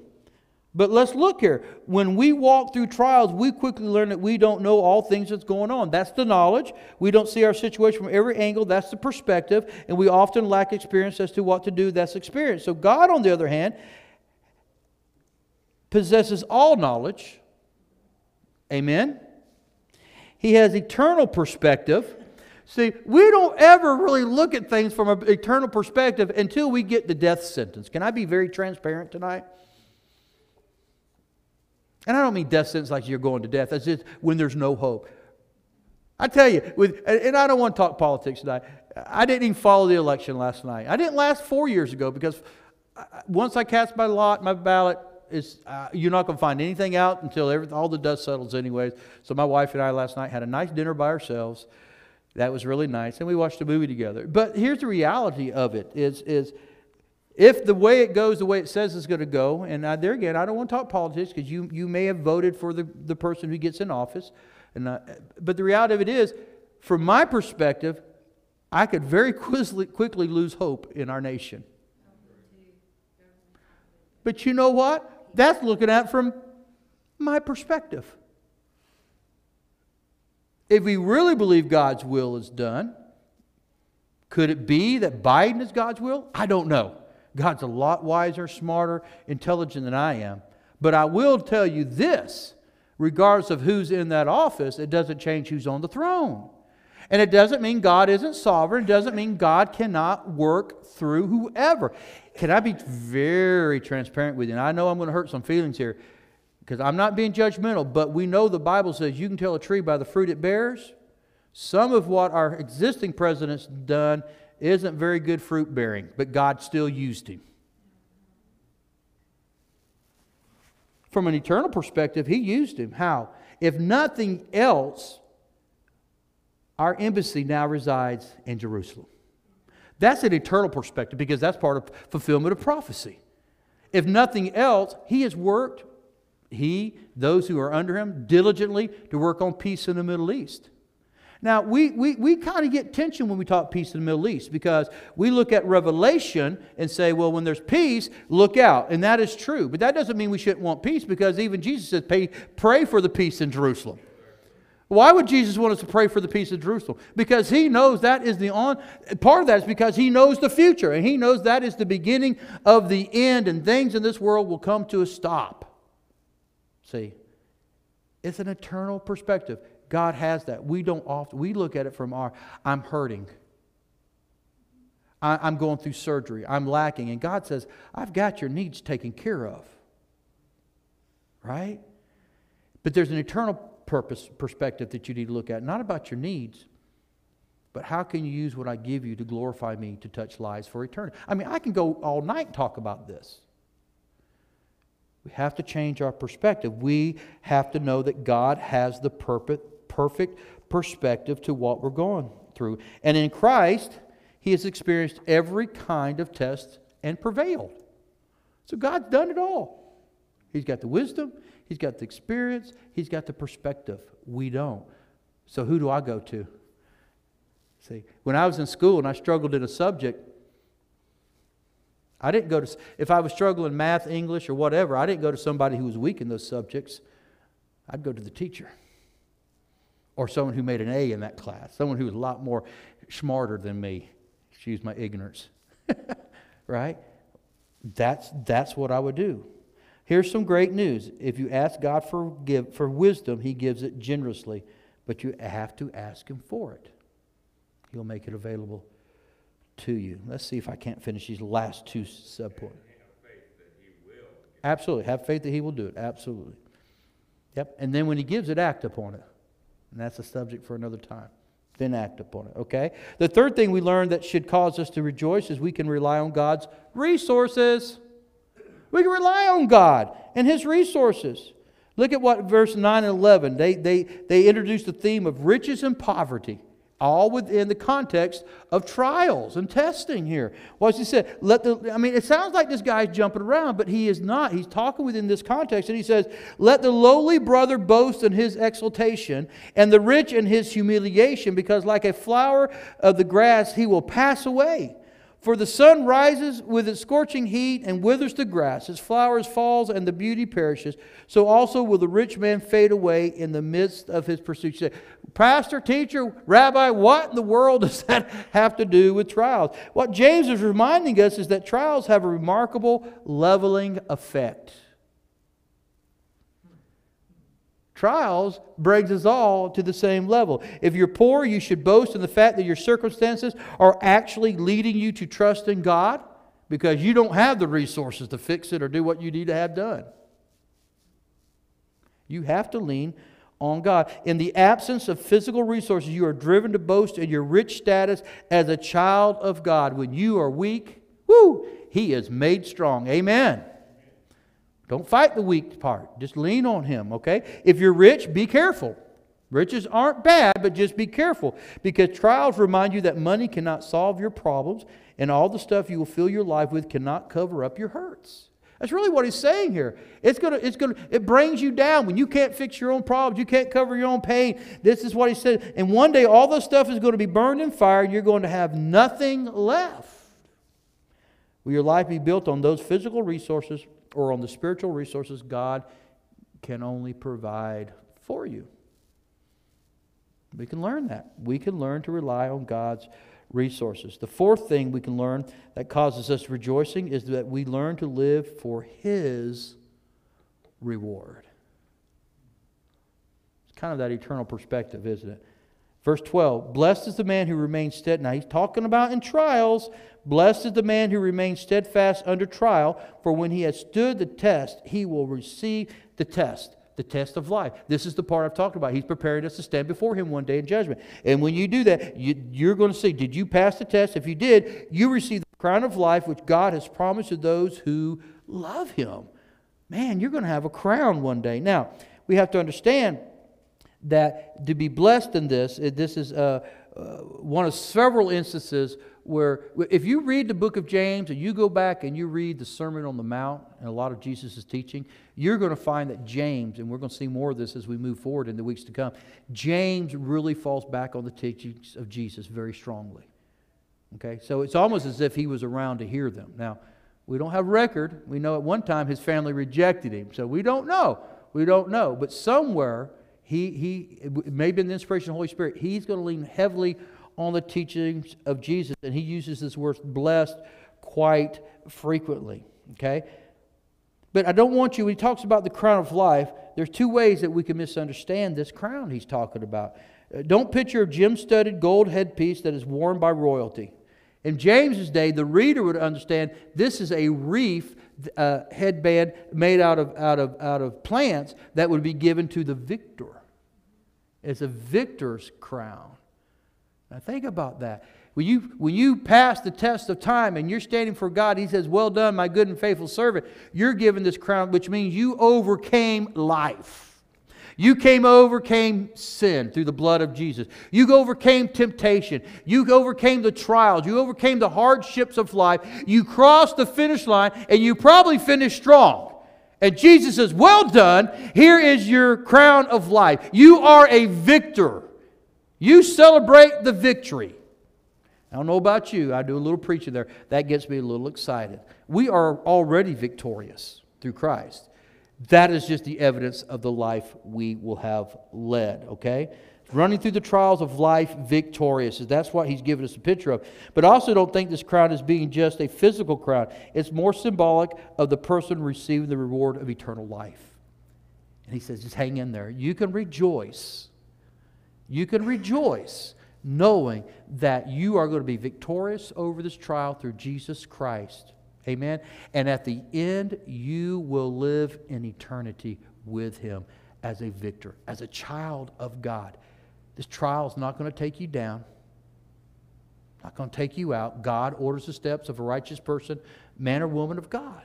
But let's look here. When we walk through trials, we quickly learn that we don't know all things that's going on. That's the knowledge. We don't see our situation from every angle. That's the perspective. And we often lack experience as to what to do. That's experience. So, God, on the other hand, possesses all knowledge. Amen. He has eternal perspective. See, we don't ever really look at things from an eternal perspective until we get the death sentence. Can I be very transparent tonight? And I don't mean death sentence like you're going to death. That's just when there's no hope. I tell you, with, and I don't want to talk politics tonight. I didn't even follow the election last night. I didn't last four years ago because once I cast my lot, my ballot, is uh, you're not going to find anything out until every, all the dust settles, anyways. So my wife and I last night had a nice dinner by ourselves. That was really nice, and we watched a movie together. But here's the reality of it: is is if the way it goes the way it says it's going to go, and I, there again, I don't want to talk politics because you, you may have voted for the, the person who gets in office. And I, but the reality of it is, from my perspective, I could very quickly, quickly lose hope in our nation. But you know what? That's looking at from my perspective. If we really believe God's will is done, could it be that Biden is God's will? I don't know. God's a lot wiser, smarter, intelligent than I am. But I will tell you this regardless of who's in that office, it doesn't change who's on the throne. And it doesn't mean God isn't sovereign. It doesn't mean God cannot work through whoever. Can I be very transparent with you? And I know I'm going to hurt some feelings here because I'm not being judgmental, but we know the Bible says you can tell a tree by the fruit it bears. Some of what our existing president's done isn't very good fruit bearing, but God still used him. from an eternal perspective, he used him. How? If nothing else, our embassy now resides in Jerusalem. That's an eternal perspective because that's part of fulfillment of prophecy. If nothing else, he has worked, he, those who are under him, diligently to work on peace in the Middle East. Now, we, we, we kind of get tension when we talk peace in the Middle East because we look at Revelation and say, well, when there's peace, look out. And that is true. But that doesn't mean we shouldn't want peace because even Jesus said, pay, pray for the peace in Jerusalem. Why would Jesus want us to pray for the peace of Jerusalem? Because he knows that is the on part of that is because he knows the future and he knows that is the beginning of the end and things in this world will come to a stop. See, it's an eternal perspective. God has that. We don't often, we look at it from our, I'm hurting. I, I'm going through surgery. I'm lacking. And God says, I've got your needs taken care of. Right? But there's an eternal purpose, perspective that you need to look at. Not about your needs, but how can you use what I give you to glorify me to touch lives for eternity? I mean, I can go all night and talk about this. We have to change our perspective. We have to know that God has the perfect, perfect perspective to what we're going through. And in Christ, He has experienced every kind of test and prevailed. So God's done it all. He's got the wisdom, He's got the experience, He's got the perspective. We don't. So who do I go to? See, when I was in school and I struggled in a subject, I didn't go to, if I was struggling math, English, or whatever, I didn't go to somebody who was weak in those subjects. I'd go to the teacher or someone who made an A in that class, someone who was a lot more smarter than me. Excuse my ignorance. right? That's, that's what I would do. Here's some great news. If you ask God for, give, for wisdom, He gives it generously, but you have to ask Him for it. He'll make it available to you. Let's see if I can't finish these last two subpoints. Absolutely. Have faith that He will do it. Absolutely. Yep. And then when He gives it, act upon it. And that's a subject for another time. Then act upon it. Okay? The third thing we learned that should cause us to rejoice is we can rely on God's resources. We can rely on God and His resources. Look at what verse 9 and 11, they, they, they introduce the theme of riches and poverty all within the context of trials and testing here. What's he said? Let the I mean, it sounds like this guy's jumping around, but he is not. He's talking within this context, and he says, Let the lowly brother boast in his exaltation, and the rich in his humiliation, because like a flower of the grass he will pass away. For the sun rises with its scorching heat and withers the grass, its flowers falls and the beauty perishes. So also will the rich man fade away in the midst of his pursuit. Pastor, teacher, rabbi, what in the world does that have to do with trials? What James is reminding us is that trials have a remarkable leveling effect. Trials brings us all to the same level. If you're poor, you should boast in the fact that your circumstances are actually leading you to trust in God because you don't have the resources to fix it or do what you need to have done. You have to lean on God. In the absence of physical resources, you are driven to boast in your rich status as a child of God. When you are weak, whoo, He is made strong. Amen. Don't fight the weak part. Just lean on Him, okay? If you're rich, be careful. Riches aren't bad, but just be careful because trials remind you that money cannot solve your problems and all the stuff you will fill your life with cannot cover up your hurts. That's really what he's saying here. It's gonna, it's gonna, it brings you down when you can't fix your own problems, you can't cover your own pain. This is what he said. And one day all this stuff is going to be burned in fire, and you're going to have nothing left. Will your life be built on those physical resources or on the spiritual resources God can only provide for you. We can learn that. We can learn to rely on God's resources. The fourth thing we can learn that causes us rejoicing is that we learn to live for His reward. It's kind of that eternal perspective, isn't it? Verse 12 Blessed is the man who remains steadfast. Now, he's talking about in trials. Blessed is the man who remains steadfast under trial, for when he has stood the test, he will receive the test, the test of life. This is the part I've talked about. He's preparing us to stand before him one day in judgment. And when you do that, you, are going to see did you pass the test? If you did, you receive the crown of life which God has promised to those who love him. man, you're going to have a crown one day. Now, we have to understand that to be blessed in this, this is uh, uh, one of several instances where, if you read the book of James and you go back and you read the Sermon on the Mount and a lot of Jesus' teaching, you're going to find that James, and we're going to see more of this as we move forward in the weeks to come, James really falls back on the teachings of Jesus very strongly. Okay, so it's almost as if he was around to hear them. Now, we don't have record. We know at one time his family rejected him, so we don't know. We don't know. But somewhere, he, he maybe in the inspiration of the Holy Spirit, he's going to lean heavily on the teachings of Jesus, and he uses this word blessed quite frequently. Okay? But I don't want you, when he talks about the crown of life, there's two ways that we can misunderstand this crown he's talking about. Uh, Don't picture a gem studded gold headpiece that is worn by royalty. In James's day, the reader would understand this is a reef uh, headband made out of, out, of, out of plants that would be given to the victor. It's a victor's crown. Now think about that. When you, when you pass the test of time and you're standing for God, He says, Well done, my good and faithful servant. You're given this crown, which means you overcame life. You came overcame sin through the blood of Jesus. You overcame temptation. You overcame the trials. You overcame the hardships of life. You crossed the finish line and you probably finished strong. And Jesus says, Well done. Here is your crown of life. You are a victor. You celebrate the victory. I don't know about you. I do a little preaching there. That gets me a little excited. We are already victorious through Christ. That is just the evidence of the life we will have led, okay? Running through the trials of life victorious. That's what he's given us a picture of. But I also don't think this crown is being just a physical crown. It's more symbolic of the person receiving the reward of eternal life. And he says, just hang in there. You can rejoice. You can rejoice knowing that you are going to be victorious over this trial through Jesus Christ. Amen. And at the end, you will live in eternity with Him as a victor, as a child of God. This trial is not going to take you down, not going to take you out. God orders the steps of a righteous person, man or woman of God.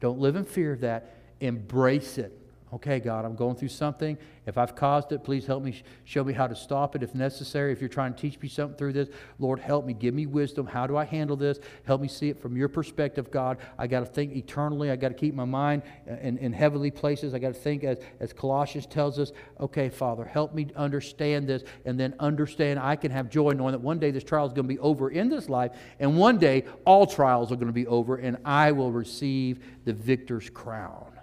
Don't live in fear of that. Embrace it. Okay, God, I'm going through something. If I've caused it, please help me, show me how to stop it if necessary. If you're trying to teach me something through this, Lord, help me. Give me wisdom. How do I handle this? Help me see it from your perspective, God. I got to think eternally. I got to keep my mind uh, in, in heavenly places. I got to think, as, as Colossians tells us, okay, Father, help me understand this and then understand I can have joy knowing that one day this trial is going to be over in this life, and one day all trials are going to be over, and I will receive the victor's crown.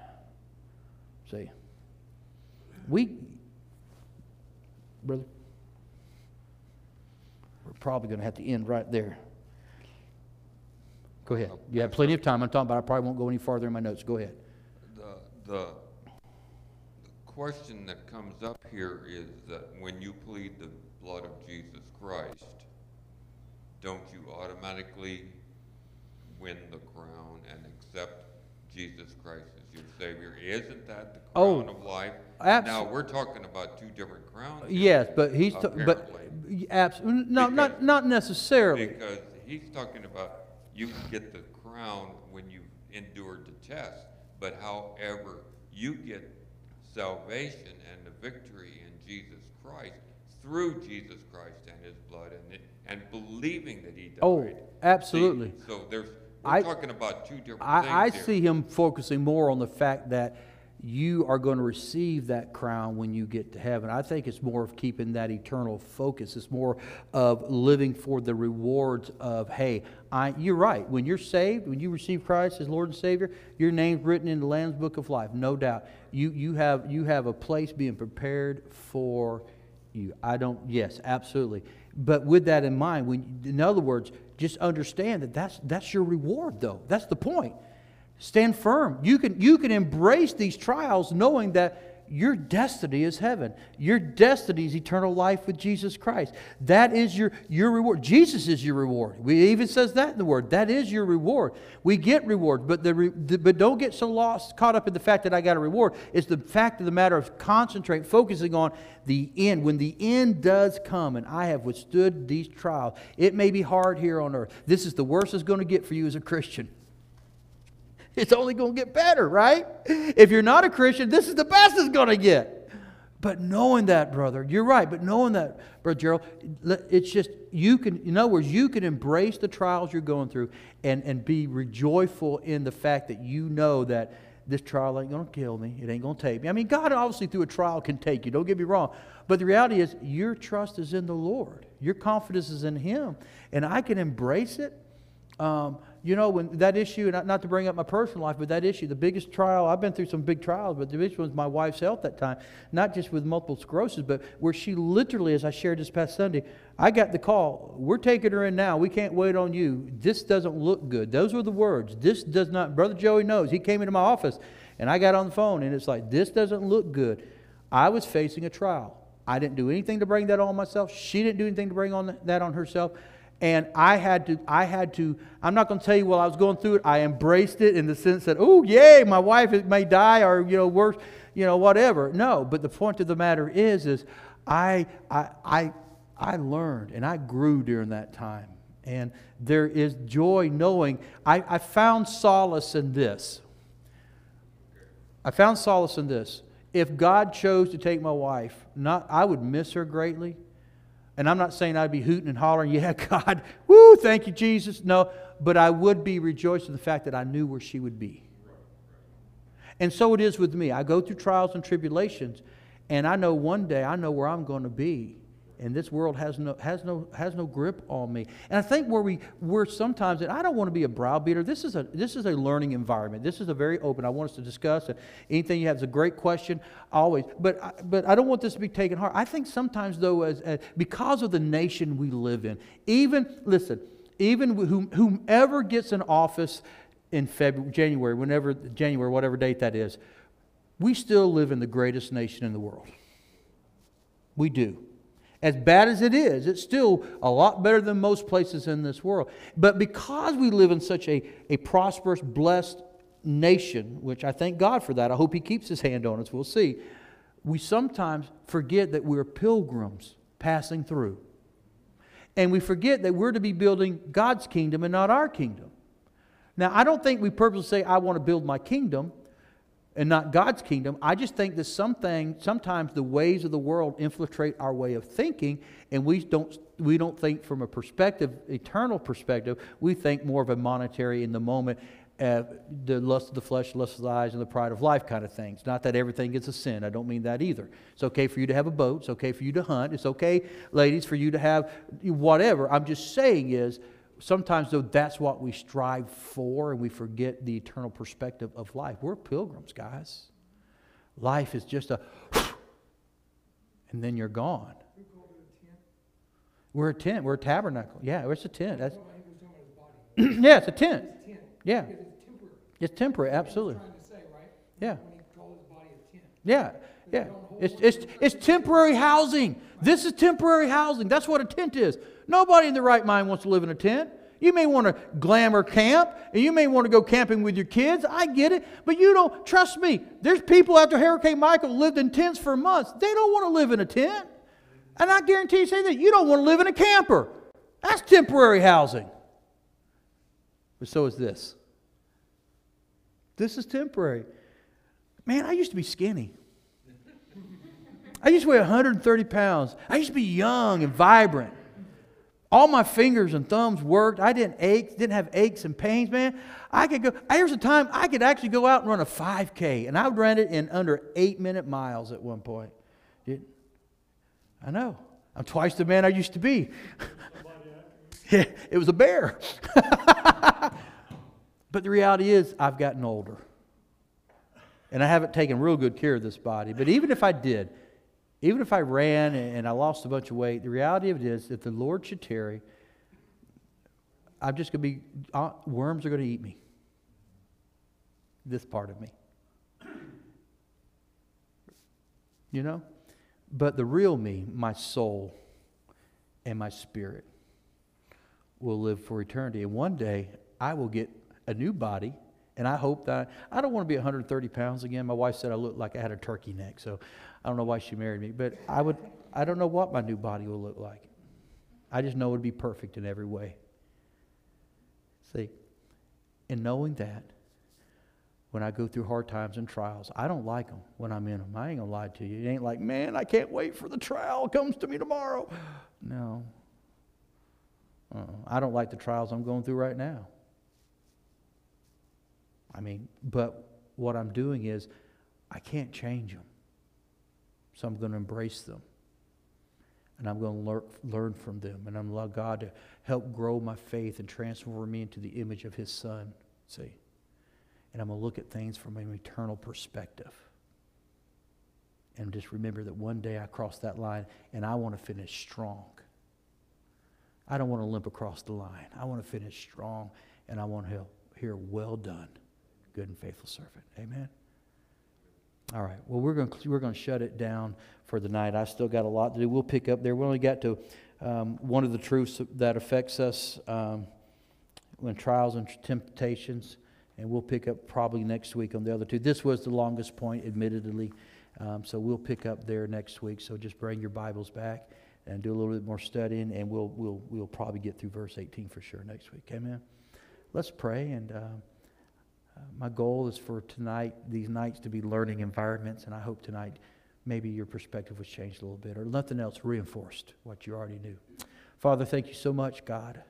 See, we, brother, we're probably going to have to end right there. Go ahead. You have plenty of time. I'm talking about. I probably won't go any farther in my notes. Go ahead. The, the the question that comes up here is that when you plead the blood of Jesus Christ, don't you automatically win the crown and accept Jesus Christ your Savior? Isn't that the Oh, crown of life? abso- Now, we're talking about two different crowns. Yes, but he's ta- but apparently. abs- no, not Because- not necessarily. Because he's talking about you can get the crown when you endured the test, but however, you get salvation and the victory in Jesus Christ through Jesus Christ and his blood and, it, and believing that he oh, died. Oh, absolutely. See, so there's, I- talking about two different things I, I here. see him focusing more on the fact that you are going to receive that crown when you get to heaven. I think it's more of keeping that eternal focus. It's more of living for the rewards of, hey, I, you're right. When you're saved, when you receive Christ as Lord and Savior, your name's written in the Lamb's Book of Life, no doubt. You, you, have, you have a place being prepared for you. I don't, yes, absolutely. But with that in mind, when, in other words, just understand that that's, that's your reward, though. That's the point. Stand firm. You can, you can embrace these trials knowing that your destiny is heaven. Your destiny is eternal life with Jesus Christ. That is your, your reward. Jesus is your reward. We even says that in the word. That is your reward. We get reward, but, the, the, but don't get so lost, caught up in the fact that I got a reward. It's the fact of the matter of concentrate, focusing on the end. When the end does come, and I have withstood these trials, it may be hard here on earth. This is the worst it's going to get for you as a Christian. It's only going to get better, right? If you're not a Christian, this is the best it's going to get. But knowing that, brother, you're right, but knowing that, Brother Gerald, it's just, you can, in other words, you can embrace the trials you're going through and, and be rejoiceful in the fact that you know that this trial ain't going to kill me. It ain't going to take me. I mean, God obviously through a trial can take you. Don't get me wrong. But the reality is, your trust is in the Lord. Your confidence is in Him. And I can embrace it. Um, you know, when that issue, not, not to bring up my personal life, but that issue, the biggest trial, I've been through some big trials, but the biggest one was my wife's health that time. Not just with multiple sclerosis, but where she literally, as I shared this past Sunday, I got the call, we're taking her in now. We can't wait on you. This doesn't look good. Those were the words. This does not, Brother Joey knows. He came into my office and I got on the phone and it's like, this doesn't look good. I was facing a trial. I didn't do anything to bring that on myself. She didn't do anything to bring on that on herself. And I had to, I had to, I'm not going to tell you while I was going through it, I embraced it in the sense that, oh, yay, my wife may die or, you know, worse, you know, whatever. No, but the point of the matter is, is I, I, I, I learned and I grew during that time. And there is joy knowing, I, I found solace in this. I found solace in this. If God chose to take my wife, not, I would miss her greatly. And I'm not saying I'd be hooting and hollering, yeah, God, woo, thank you, Jesus. No, but I would be rejoicing in the fact that I knew where she would be. And so it is with me. I go through trials and tribulations, and I know one day I know where I'm going to be and this world has no, has no, has no grip on me. And I think where we, we're sometimes, and I don't want to be a browbeater, this is a, this is a learning environment. This is a very open, I want us to discuss. And anything you have is a great question, always. But, but I don't want this to be taken hard. I think sometimes, though, as, as because of the nation we live in, even, listen, even whom, whomever gets in office in February, January, whenever, January, whatever date that is, we still live in the greatest nation in the world. We do. As bad as it is, it's still a lot better than most places in this world. But because we live in such a, a prosperous, blessed nation, which I thank God for that, I hope He keeps His hand on us, we'll see, we sometimes forget that we're pilgrims passing through. And we forget that we're to be building God's kingdom and not our kingdom. Now, I don't think we purposely say, I want to build my kingdom and not God's kingdom. I just think that something, sometimes the ways of the world infiltrate our way of thinking, and we don't, we don't think from a perspective, eternal perspective. We think more of a monetary in the moment, uh, the lust of the flesh, lust of the eyes, and the pride of life kind of things. Not that everything is a sin. I don't mean that either. It's okay for you to have a boat. It's okay for you to hunt. It's okay, ladies, for you to have whatever. I'm just saying is sometimes, though, that's what we strive for, and we forget the eternal perspective of life. We're pilgrims, guys. Life is just a, and then you're gone. We're a tent. We're a tabernacle. Yeah, it's a tent. That's, yeah, it's a tent. Yeah. It's temporary, absolutely. Yeah. Yeah, yeah. It's, it's, it's temporary housing. This is temporary housing. That's what a tent is. Nobody in the right mind wants to live in a tent. You may want to glamour camp, and you may want to go camping with your kids. I get it. But you don't, trust me, there's people after Hurricane Michael lived in tents for months. They don't want to live in a tent. And I guarantee you, say that you don't want to live in a camper. That's temporary housing. But so is this. This is temporary. Man, I used to be skinny. I used to weigh 130 pounds. I used to be young and vibrant. All my fingers and thumbs worked. I didn't ache, didn't have aches and pains, man. I could go, there's a time I could actually go out and run a 5K, and I would run it in under eight minute miles at one point. I know. I'm twice the man I used to be. it was a bear. but the reality is, I've gotten older. And I haven't taken real good care of this body. But even if I did, even if I ran and I lost a bunch of weight, the reality of it is, if the Lord should tarry, I'm just going to be, uh, worms are going to eat me. This part of me. You know? But the real me, my soul and my spirit, will live for eternity. And one day, I will get a new body. And I hope that I don't want to be 130 pounds again. My wife said I looked like I had a turkey neck, so I don't know why she married me, but I would I don't know what my new body will look like. I just know it would be perfect in every way. See, in knowing that, when I go through hard times and trials. I don't like them when I'm in them. I ain't to lie to you. It ain't like, man, I can't wait for the trial comes to me tomorrow. No. uh I don't like the trials I'm going through right now. I mean, but what I'm doing is I can't change them. So I'm going to embrace them. And I'm going to lear- learn from them. And I'm going to allow God to help grow my faith and transform me into the image of His Son. See? And I'm going to look at things from an eternal perspective. And just remember that one day I cross that line and I want to finish strong. I don't want to limp across the line. I want to finish strong and I want to hear, well done, good and faithful servant. Amen. All right. Well, we're going we're going to shut it down for the night. I still got a lot to do. We'll pick up there. We only got to um, one of the truths that affects us um, when trials and temptations, and we'll pick up probably next week on the other two. This was the longest point, admittedly, um, so we'll pick up there next week. So just bring your Bibles back and do a little bit more studying, and we'll we'll we'll probably get through verse 18 for sure next week. Amen. Let's pray and. Uh, uh, my goal is for tonight, these nights, to be learning environments, and I hope tonight maybe your perspective was changed a little bit, or nothing else reinforced what you already knew. Father, thank you so much, God,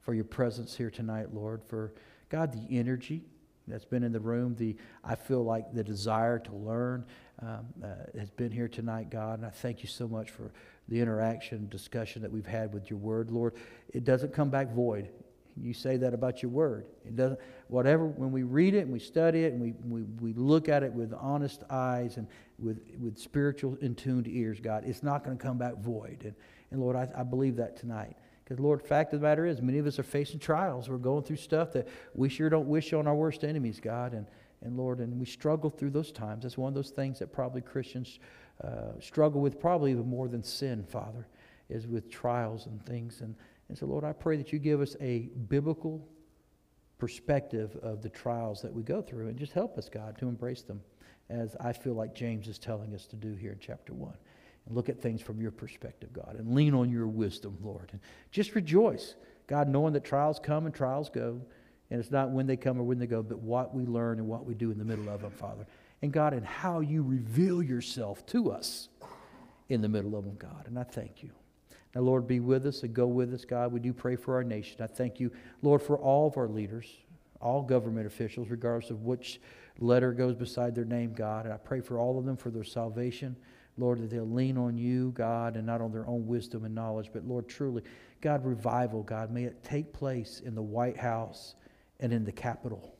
for your presence here tonight, Lord, for God, the energy that's been in the room, the I feel like the desire to learn um, uh, has been here tonight, God, and I thank you so much for the interaction, discussion that we've had with your word, Lord. It doesn't come back void. You say that about your word. It doesn't, whatever, when we read it and we study it and we, we, we look at it with honest eyes and with, with spiritual in tuned ears, God, it's not going to come back void. And, and Lord, I, I believe that tonight. Because, Lord, fact of the matter is, many of us are facing trials. We're going through stuff that we sure don't wish on our worst enemies, God. And, and Lord, and we struggle through those times. That's one of those things that probably Christians uh, struggle with, probably even more than sin, Father, is with trials and things. And, and so, Lord, I pray that you give us a biblical perspective of the trials that we go through and just help us, God, to embrace them as I feel like James is telling us to do here in chapter 1. And look at things from your perspective, God, and lean on your wisdom, Lord. And just rejoice, God, knowing that trials come and trials go. And it's not when they come or when they go, but what we learn and what we do in the middle of them, Father. And God, and how you reveal yourself to us in the middle of them, God. And I thank you. Now, Lord, be with us and go with us, God. We do pray for our nation. I thank you, Lord, for all of our leaders, all government officials, regardless of which letter goes beside their name, God. And I pray for all of them for their salvation. Lord, that they'll lean on you, God, and not on their own wisdom and knowledge, but Lord, truly, God, revival, God, may it take place in the White House and in the Capitol.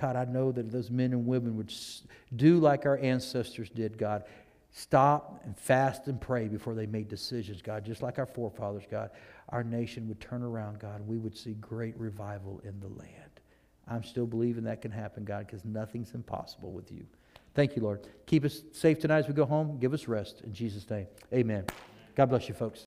God, I know that those men and women would do like our ancestors did, God stop and fast and pray before they made decisions, God, just like our forefathers, God. Our nation would turn around, God, and we would see great revival in the land. I'm still believing that can happen, God, because nothing's impossible with you. Thank you, Lord. Keep us safe tonight as we go home. Give us rest. In Jesus' name, amen. God bless you, folks.